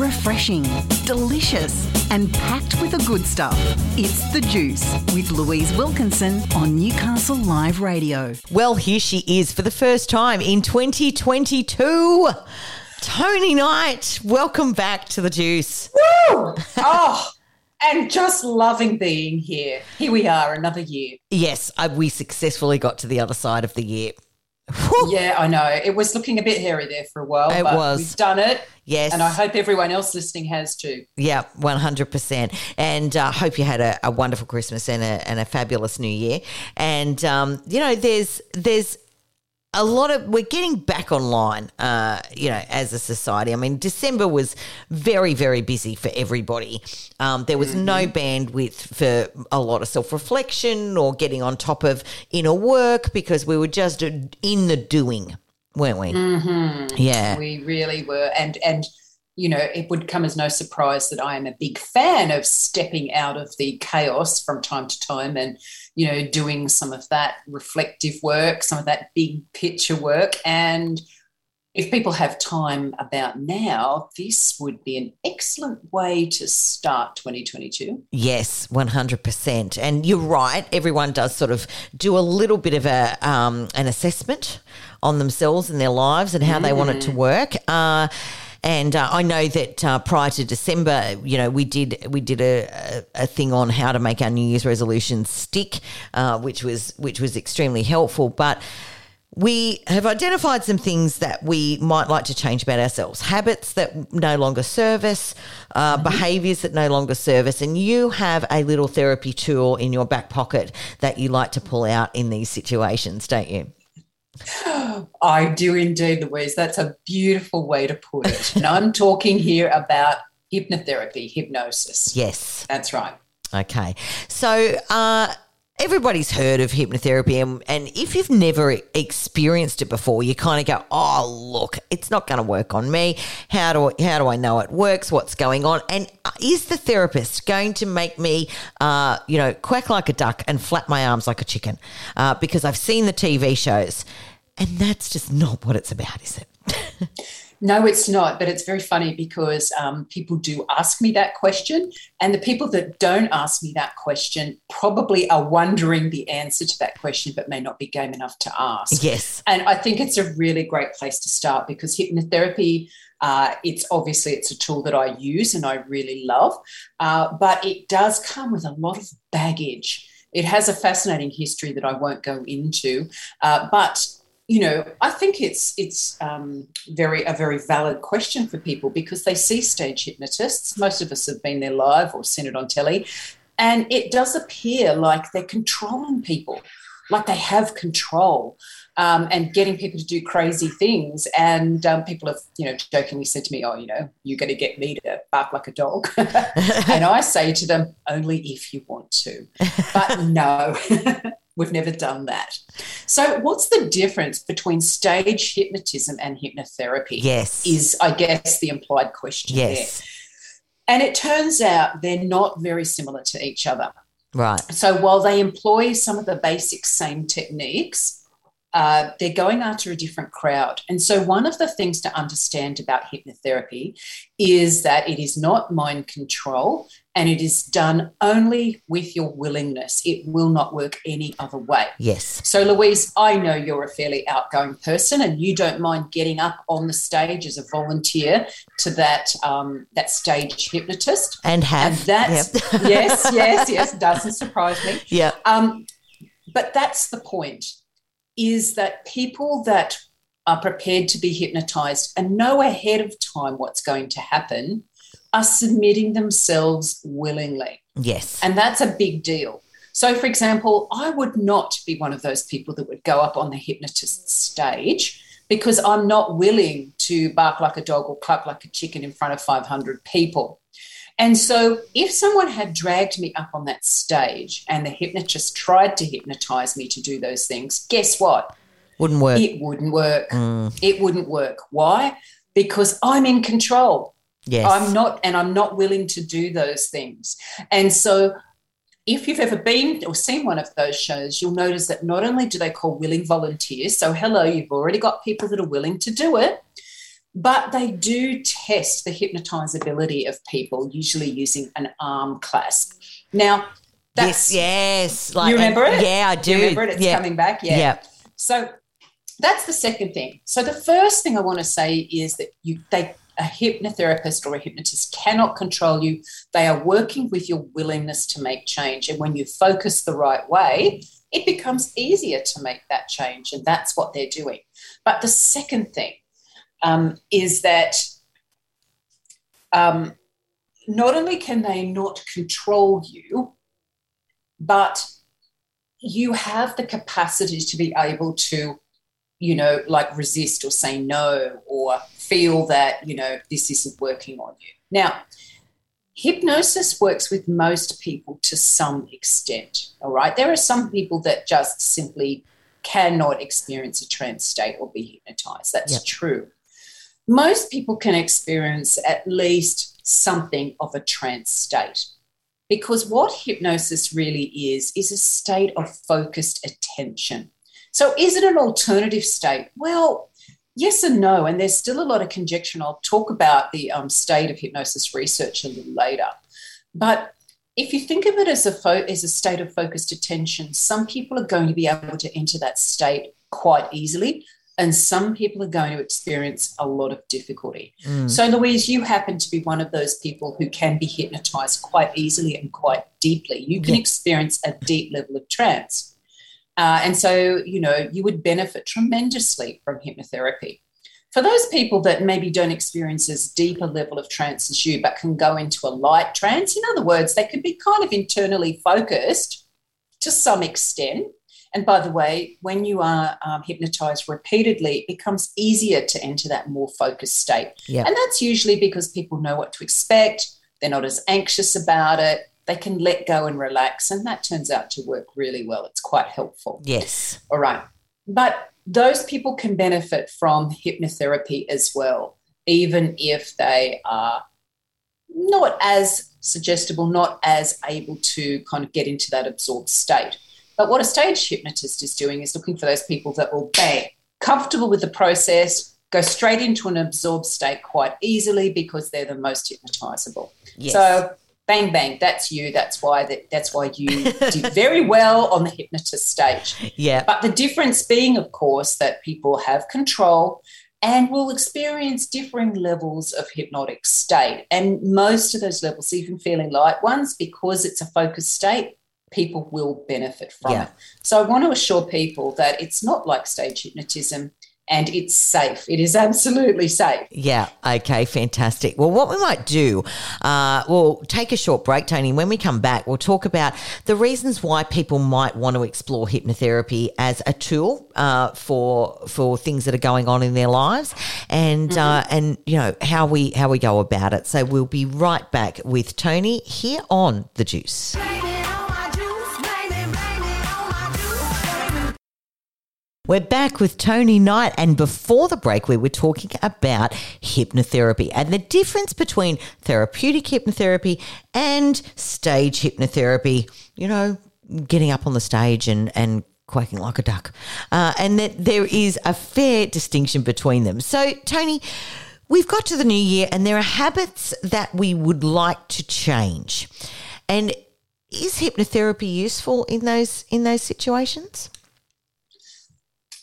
refreshing, delicious, and packed with the good stuff. It's The Juice with Louise Wilkinson on Newcastle Live Radio. Well, here she is for the first time in 2022. Toni Knight, welcome back to The Juice. Woo! Oh, and just loving being here. Here we are, another year. Yes, uh, we successfully got to the other side of the year. Yeah, I know. It was looking a bit hairy there for a while. It but was. We've done it. Yes. And I hope everyone else listening has too. Yeah, one hundred percent. And uh, hope you had a, a wonderful Christmas and a, and a fabulous New Year. And um, you know, there's there's a lot of we're getting back online. Uh, you know, as a society. I mean, December was very very busy for everybody. Um, there was no bandwidth for a lot of self reflection or getting on top of inner work because we were just in the doing, weren't we? Yeah. We really were. And and you know, it would come as no surprise that I am a big fan of stepping out of the chaos from time to time and, you know, doing some of that reflective work, some of that big picture work. And if people have time about now, this would be an excellent way to start 2022. Yes, 100%. And you're right. Everyone does sort of do a little bit of a um, an assessment on themselves and their lives and how they want it to work. Uh, and uh, I know that uh, prior to December, you know, we did we did a, a, a thing on how to make our New Year's resolutions stick, uh, which was which was extremely helpful. But we have identified some things that we might like to change about ourselves. Habits that no longer serve us uh, behaviors that no longer serve us and you have a little therapy tool in your back pocket that you like to pull out in these situations don't you I do indeed, Louise. That's a beautiful way to put it. and I'm talking here about hypnotherapy, hypnosis. yes That's right. okay so uh Everybody's heard of hypnotherapy, and, and if you've never experienced it before, you kind of go, "Oh, look, it's not going to work on me. How do I, how do I know it works? What's going on? And uh, is the therapist going to make me, uh, you know, quack like a duck and flap my arms like a chicken? Uh, because I've seen the TV shows, and that's just not what it's about, is it? No, it's not, but it's very funny because um, people do ask me that question. And the people that don't ask me that question probably are wondering the answer to that question, but may not be game enough to ask. yes. And I think it's a really great place to start because hypnotherapy, uh, it's obviously it's a tool that I use and I really love, uh, but it does come with a lot of baggage. It has a fascinating history that I won't go into, uh, but you know, I think it's it's um, very a very valid question for people because they see stage hypnotists. Most of us have been there live or seen it on telly, and it does appear like they're controlling people, like they have control, um, and getting people to do crazy things. And um, people have, you know, jokingly said to me, "Oh, you know, you're going to get me to bark like a dog," and I say to them, "Only if you want to." But no, we've never done that. So, what's the difference between stage hypnotism and hypnotherapy? Yes. Is, I guess, the implied question Yes. there. And it turns out they're not very similar to each other. Right. So, while they employ some of the basic same techniques, uh, they're going after a different crowd. And so, one of the things to understand about hypnotherapy is that it is not mind control and it is done only with your willingness. It will not work any other way. Yes. So, Louise, I know you're a fairly outgoing person, and you don't mind getting up on the stage as a volunteer to that um, that stage hypnotist. And have. And that's Yep. yes, yes, yes, doesn't surprise me. yeah. Um, but that's the point: is that people that are prepared to be hypnotized and know ahead of time what's going to happen are submitting themselves willingly. Yes. And that's a big deal. So, for example, I would not be one of those people that would go up on the hypnotist's stage because I'm not willing to bark like a dog or cluck like a chicken in front of 500 people. And so, if someone had dragged me up on that stage and the hypnotist tried to hypnotize me to do those things, guess what? Wouldn't work. It wouldn't work. Mm, It wouldn't work. Why? Because I'm in control. Yes. I'm not, and I'm not willing to do those things. And so, if you've ever been or seen one of those shows, you'll notice that not only do they call willing volunteers, so hello, you've already got people that are willing to do it, but they do test the hypnotizability of people, usually using an arm clasp. Now, that's yes, yes. Like, you remember it? Yeah, I do. You remember it? It's yeah. coming back. Yeah. Yeah. So that's the second thing. So the first thing I want to say is that you they a hypnotherapist or a hypnotist cannot control you. They are working with your willingness to make change. And when you focus the right way, it becomes easier to make that change. And that's what they're doing. But the second thing um, is that um, not only can they not control you, but you have the capacity to be able to, you know, like resist or say no or feel that, you know, this isn't working on you. Now, hypnosis works with most people to some extent. All right. There are some people that just simply cannot experience a trance state or be hypnotized. That's Yep. true. Most people can experience at least something of a trance state. Because what hypnosis really is, is a state of focused attention. So, is it an alternative state? Well, yes and no. And there's still a lot of conjecture. And I'll talk about the um, state of hypnosis research a little later. But if you think of it as a, fo- as a state of focused attention, some people are going to be able to enter that state quite easily. And some people are going to experience a lot of difficulty. Mm. So, Louise, you happen to be one of those people who can be hypnotized quite easily and quite deeply. You can Yeah. experience a deep level of trance. Uh, and so, you know, you would benefit tremendously from hypnotherapy. For those people that maybe don't experience as deep a level of trance as you, but can go into a light trance, in other words, they could be kind of internally focused to some extent. And by the way, when you are um, hypnotized repeatedly, it becomes easier to enter that more focused state. Yeah. And that's usually because people know what to expect, they're not as anxious about it, they can let go and relax. And that turns out to work really well. It's quite helpful. Yes. All right. But those people can benefit from hypnotherapy as well, even if they are not as suggestible, not as able to kind of get into that absorbed state. But what a stage hypnotist is doing is looking for those people that will bang, comfortable with the process, go straight into an absorbed state quite easily because they're the most hypnotizable. Yes. So bang bang, that's you. That's why that, that's why you did very well on the hypnotist stage. yeah. But the difference being, of course, that people have control and will experience differing levels of hypnotic state. And most of those levels, even feeling light ones, because it's a focused state, people will benefit from Yeah. it. So I want to assure people that it's not like stage hypnotism and it's safe. It is absolutely safe. Yeah. Okay. Fantastic. Well, what we might do, uh, we'll take a short break, Toni. When we come back, we'll talk about the reasons why people might want to explore hypnotherapy as a tool uh, for for things that are going on in their lives, and uh, and you know how we how we go about it. So we'll be right back with Toni here on the Juice. We're back with Toni Knight, and before the break, we were talking about hypnotherapy and the difference between therapeutic hypnotherapy and stage hypnotherapy. You know, getting up on the stage and, and quacking like a duck, uh, and that there is a fair distinction between them. So, Toni, we've got to the new year, and there are habits that we would like to change. And is hypnotherapy useful in those in those situations?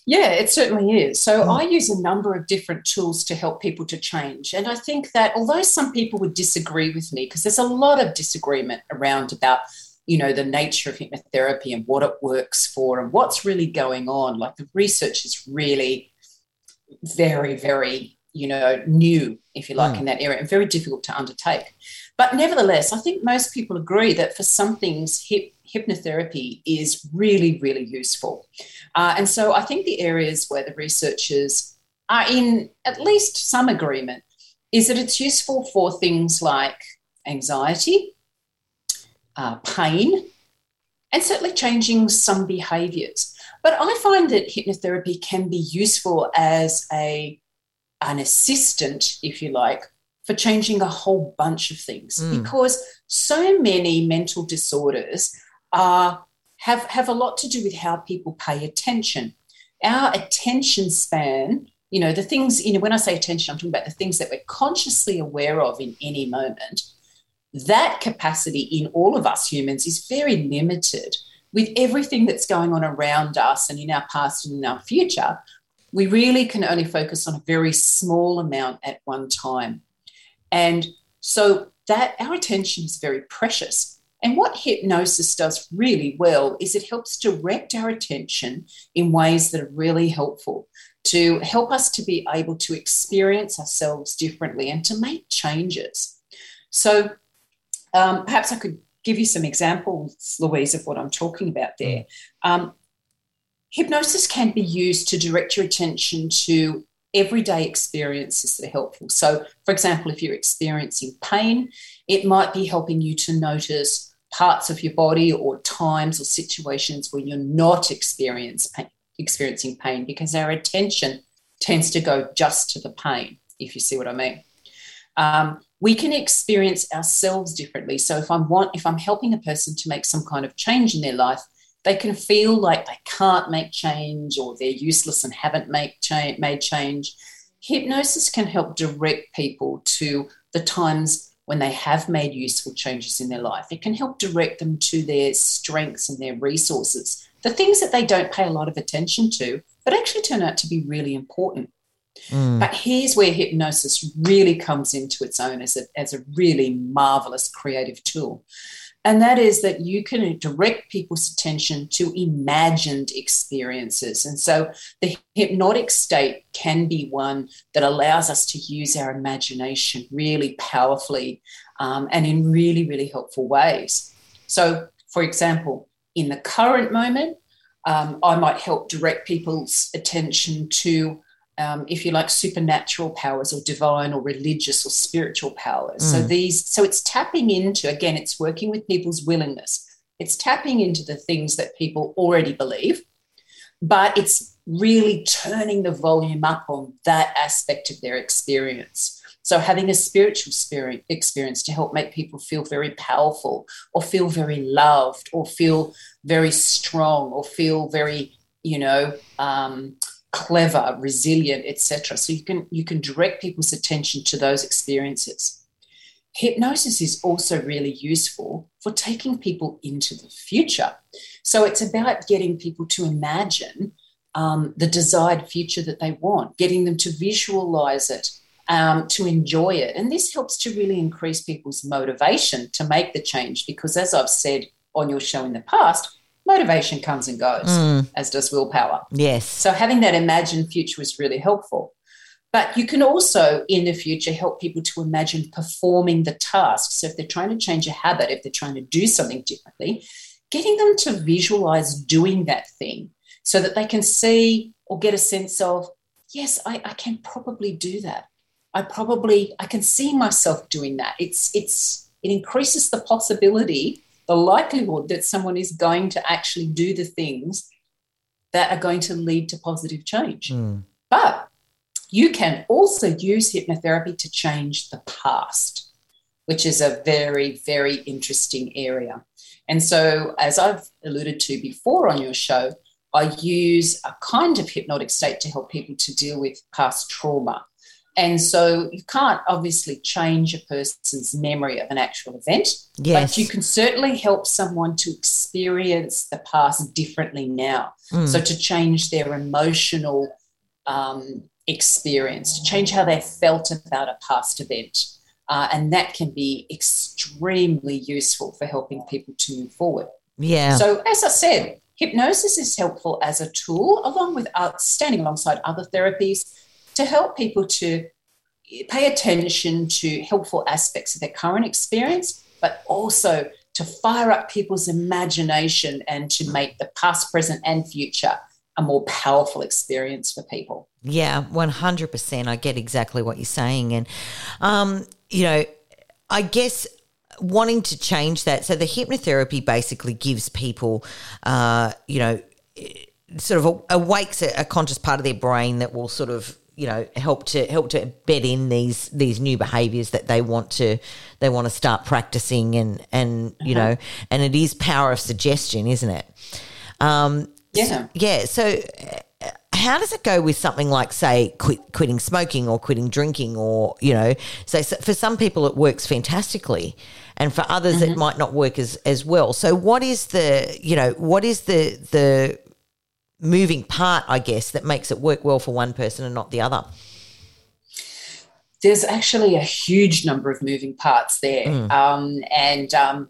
Yeah, it certainly is. So I use a number of different tools to help people to change. And I think that although some people would disagree with me, because there's a lot of disagreement around about, you know, the nature of hypnotherapy and what it works for and what's really going on. Like the research is really very, very, you know, new, if you like, Mm. in that area and very difficult to undertake. But nevertheless, I think most people agree that for some things, hip, hypnotherapy is really, really useful. Uh, and so I think the areas where the researchers are in at least some agreement is that it's useful for things like anxiety, uh, pain, and certainly changing some behaviors. But I find that hypnotherapy can be useful as a, an assistant, if you like, for changing a whole bunch of things Mm. because so many mental disorders are have have a lot to do with how people pay attention. Our attention span you know, the things, you know, when I say attention, I'm talking about the things that we're consciously aware of in any moment. That capacity in all of us humans is very limited. With everything that's going on around us and in our past and in our future, we really can only focus on a very small amount at one time. And so that our attention is very precious. And what hypnosis does really well is it helps direct our attention in ways that are really helpful to help us to be able to experience ourselves differently and to make changes. So um, perhaps I could give you some examples, Louise, of what I'm talking about there. Um, hypnosis can be used to direct your attention to everyday experiences that are helpful. So, for example, if you're experiencing pain, it might be helping you to notice parts of your body or times or situations where you're not pain, experiencing pain because our attention tends to go just to the pain, if you see what I mean. Um, we can experience ourselves differently. So if I'm want, if I'm helping a person to make some kind of change in their life, they can feel like they can't make change or they're useless and haven't make cha- made change. Hypnosis can help direct people to the times when they have made useful changes in their life. It can help direct them to their strengths and their resources the things that they don't pay a lot of attention to, but actually turn out to be really important. Mm. But here's where hypnosis really comes into its own as a, as a really marvelous creative tool. And that is that you can direct people's attention to imagined experiences. And so the hypnotic state can be one that allows us to use our imagination really powerfully um, and in really, really helpful ways. So, for example, in the current moment. Um, I might help direct people's attention to, um, if you like, supernatural powers or divine or religious or spiritual powers. Mm. So these, so it's tapping into again, it's working with people's willingness. It's tapping into the things that people already believe, but it's really turning the volume up on that aspect of their experience. So, having a spiritual spirit experience to help make people feel very powerful or feel very loved or feel very strong or feel very, you know, um, clever, resilient, etc. So you can you can direct people's attention to those experiences. Hypnosis is also really useful for taking people into the future. So it's about getting people to imagine um, the desired future that they want, getting them to visualize it, um, to enjoy it. And this helps to really increase people's motivation to make the change because, as I've said on your show in the past, motivation comes and goes, mm. as does willpower. Yes. So, having that imagined future is really helpful. But you can also, in the future, help people to imagine performing the task. So, if they're trying to change a habit, if they're trying to do something differently, getting them to visualize doing that thing so that they can see or get a sense of, yes, I, I can probably do that. I probably I can see myself doing that. It's it's it increases the possibility, the likelihood that someone is going to actually do the things that are going to lead to positive change. Mm. But you can also use hypnotherapy to change the past, which is a very, very interesting area. And so, as I've alluded to before on your show, I use a kind of hypnotic state to help people to deal with past trauma. And so you can't obviously change a person's memory of an actual event, yes. but you can certainly help someone to experience the past differently now. Mm. So to change their emotional um, experience, to change how they felt about a past event. Uh, and that can be extremely useful for helping people to move forward. Yeah. So, as I said, hypnosis is helpful as a tool, along with uh, standing alongside other therapies to help people to pay attention to helpful aspects of their current experience, but also to fire up people's imagination and to make the past, present, and future a more powerful experience for people. Yeah, 100%. I get exactly what you're saying. And, um, you know, I guess wanting to change that. So the hypnotherapy basically gives people, uh, you know, sort of awakes a, a conscious part of their brain that will sort of you know help to help to bed in these these new behaviors that they want to they want to start practicing and and you uh-huh. know and it is power of suggestion isn't it um yeah yeah so how does it go with something like, say, quit, quitting smoking or quitting drinking, or you know, so, so for some people it works fantastically, and for others Mm-hmm. it might not work as as well. So, what is the you know what is the the moving part, I guess, that makes it work well for one person and not the other? there's actually a huge number of moving parts there. Um, and um,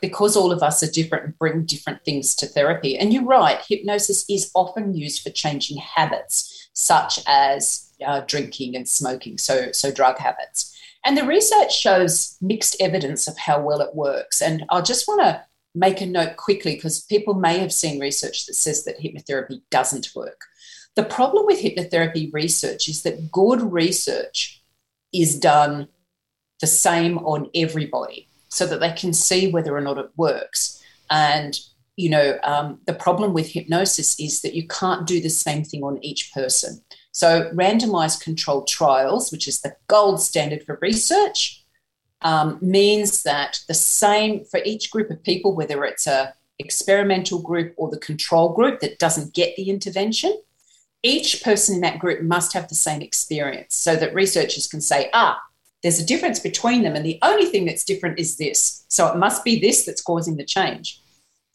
because all of us are different and bring different things to therapy. And you're right, hypnosis is often used for changing habits, such as uh, drinking and smoking, so, so drug habits. And the research shows mixed evidence of how well it works. And I just want to make a note quickly because people may have seen research that says that hypnotherapy doesn't work. The problem with hypnotherapy research is that good research is done the same on everybody so that they can see whether or not it works. And, you know, um, the problem with hypnosis is that you can't do the same thing on each person. So, randomized controlled trials, which is the gold standard for research, um, means that the same for each group of people, whether it's a experimental group or the control group that doesn't get the intervention, each person in that group must have the same experience so that researchers can say, ah, there's a difference between them, and the only thing that's different is this. So it must be this that's causing the change.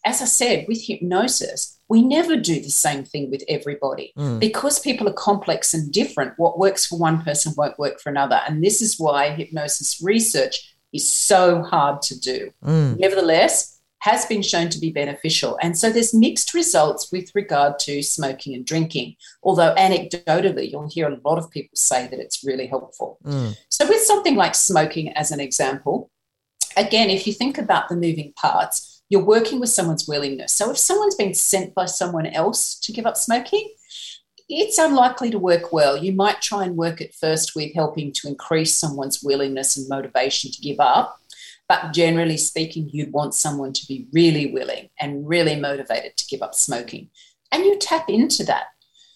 As I said, with hypnosis, we never do the same thing with everybody hmm. because people are complex and different. What works for one person won't work for another. And this is why hypnosis research is so hard to do. Hmm. Nevertheless, has been shown to be beneficial. And so there's mixed results with regard to smoking and drinking, although anecdotally, you'll hear a lot of people say that it's really helpful. Hmm. So, with something like smoking, as an example, again, if you think about the moving parts, you're working with someone's willingness. So, if someone's been sent by someone else to give up smoking, it's unlikely to work well. You might try and work at first with helping to increase someone's willingness and motivation to give up. But generally speaking, you'd want someone to be really willing and really motivated to give up smoking. And you tap into that.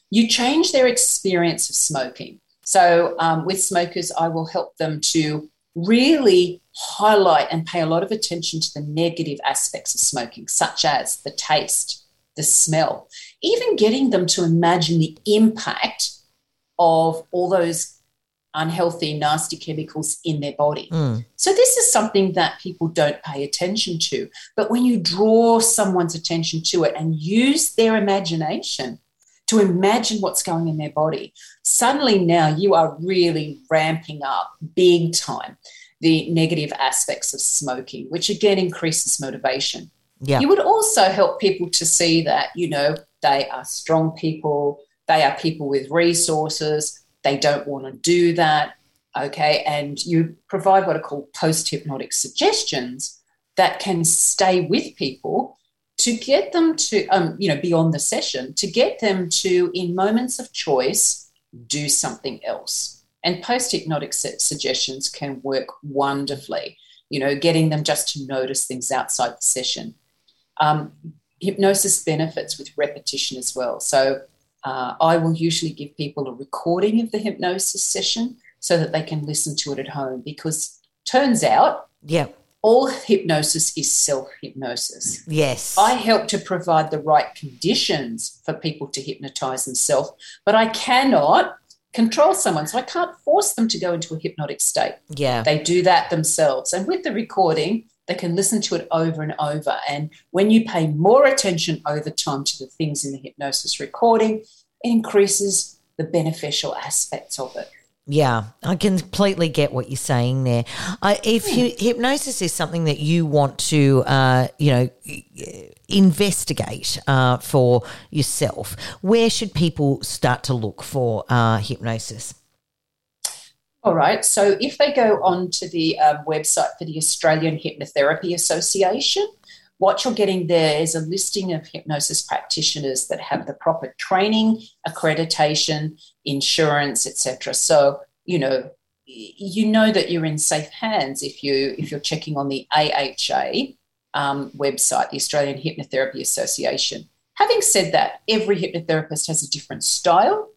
You change their experience of smoking. So, um, with smokers, I will help them to really highlight and pay a lot of attention to the negative aspects of smoking, such as the taste, the smell, even getting them to imagine the impact of all those unhealthy, nasty chemicals in their body. Hmm. So, this is something that people don't pay attention to. But when you draw someone's attention to it and use their imagination to imagine what's going in their body, suddenly now you are really ramping up big time the negative aspects of smoking, which again increases motivation. Yeah. You would also help people to see that, you know, they are strong people, they are people with resources, they don't want to do that. Okay. And you provide what are called post hypnotic suggestions that can stay with people to get them to, um, you know, beyond the session, to get them to, in moments of choice, do something else. And post hypnotic suggestions can work wonderfully, you know, getting them just to notice things outside the session. Um, hypnosis benefits with repetition as well. So uh, I will usually give people a recording of the hypnosis session so that they can listen to it at home because turns out Yeah. All hypnosis is self hypnosis. Yes. I help to provide the right conditions for people to hypnotize themselves, but I cannot control someone. So I can't force them to go into a hypnotic state. yeah. They do that themselves. And with the recording, they can listen to it over and over. And when you pay more attention over time to the things in the hypnosis recording, it increases the beneficial aspects of it. Yeah, I completely get what you're saying there. I, if hy- hypnosis is something that you want to, uh, you know, investigate uh, for yourself, where should people start to look for uh, hypnosis? All right. So if they go onto the um, website for the Australian Hypnotherapy Association, what you're getting there is a listing of hypnosis practitioners that have the proper training, accreditation, insurance, etc. So you know you know that you're in safe hands if you if you're checking on the AHA um, website, the Australian Hypnotherapy Association. Having said that, every hypnotherapist has a different style.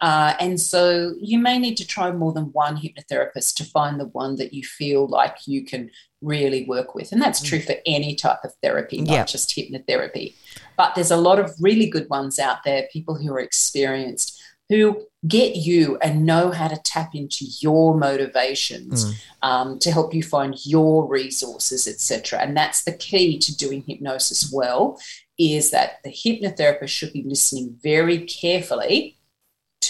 Uh, and so you may need to try more than one hypnotherapist to find the one that you feel like you can really work with. And that's true for any type of therapy, not just hypnotherapy. But there's a lot of really good ones out there, people who are experienced who get you and know how to tap into your motivations mm. um, to help you find your resources etc and that's the key to doing hypnosis well is that the hypnotherapist should be listening very carefully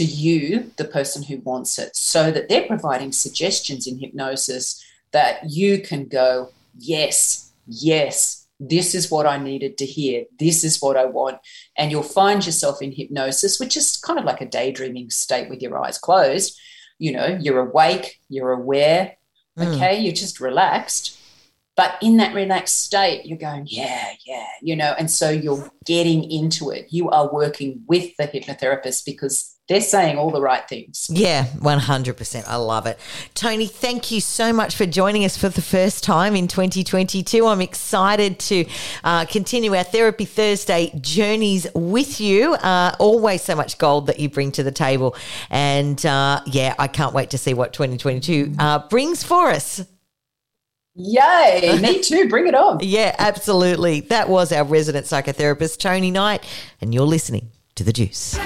to you the person who wants it so that they're providing suggestions in hypnosis that you can go yes yes this is what I needed to hear. This is what I want. And you'll find yourself in hypnosis, which is kind of like a daydreaming state with your eyes closed. You know, you're awake, you're aware, mm. okay, you're just relaxed. But in that relaxed state, you're going, yeah, yeah, you know, and so you're getting into it. You are working with the hypnotherapist because they're saying all the right things. Yeah, 100%. I love it. Toni, thank you so much for joining us for the first time in 2022. I'm excited to uh, continue our Therapy Thursday journeys with you. Uh, always so much gold that you bring to the table. And uh, yeah, I can't wait to see what 2022 uh, brings for us. Yay, me too. Bring it on. yeah, absolutely. That was our resident psychotherapist, Toni Knight, and you're listening to The Juice.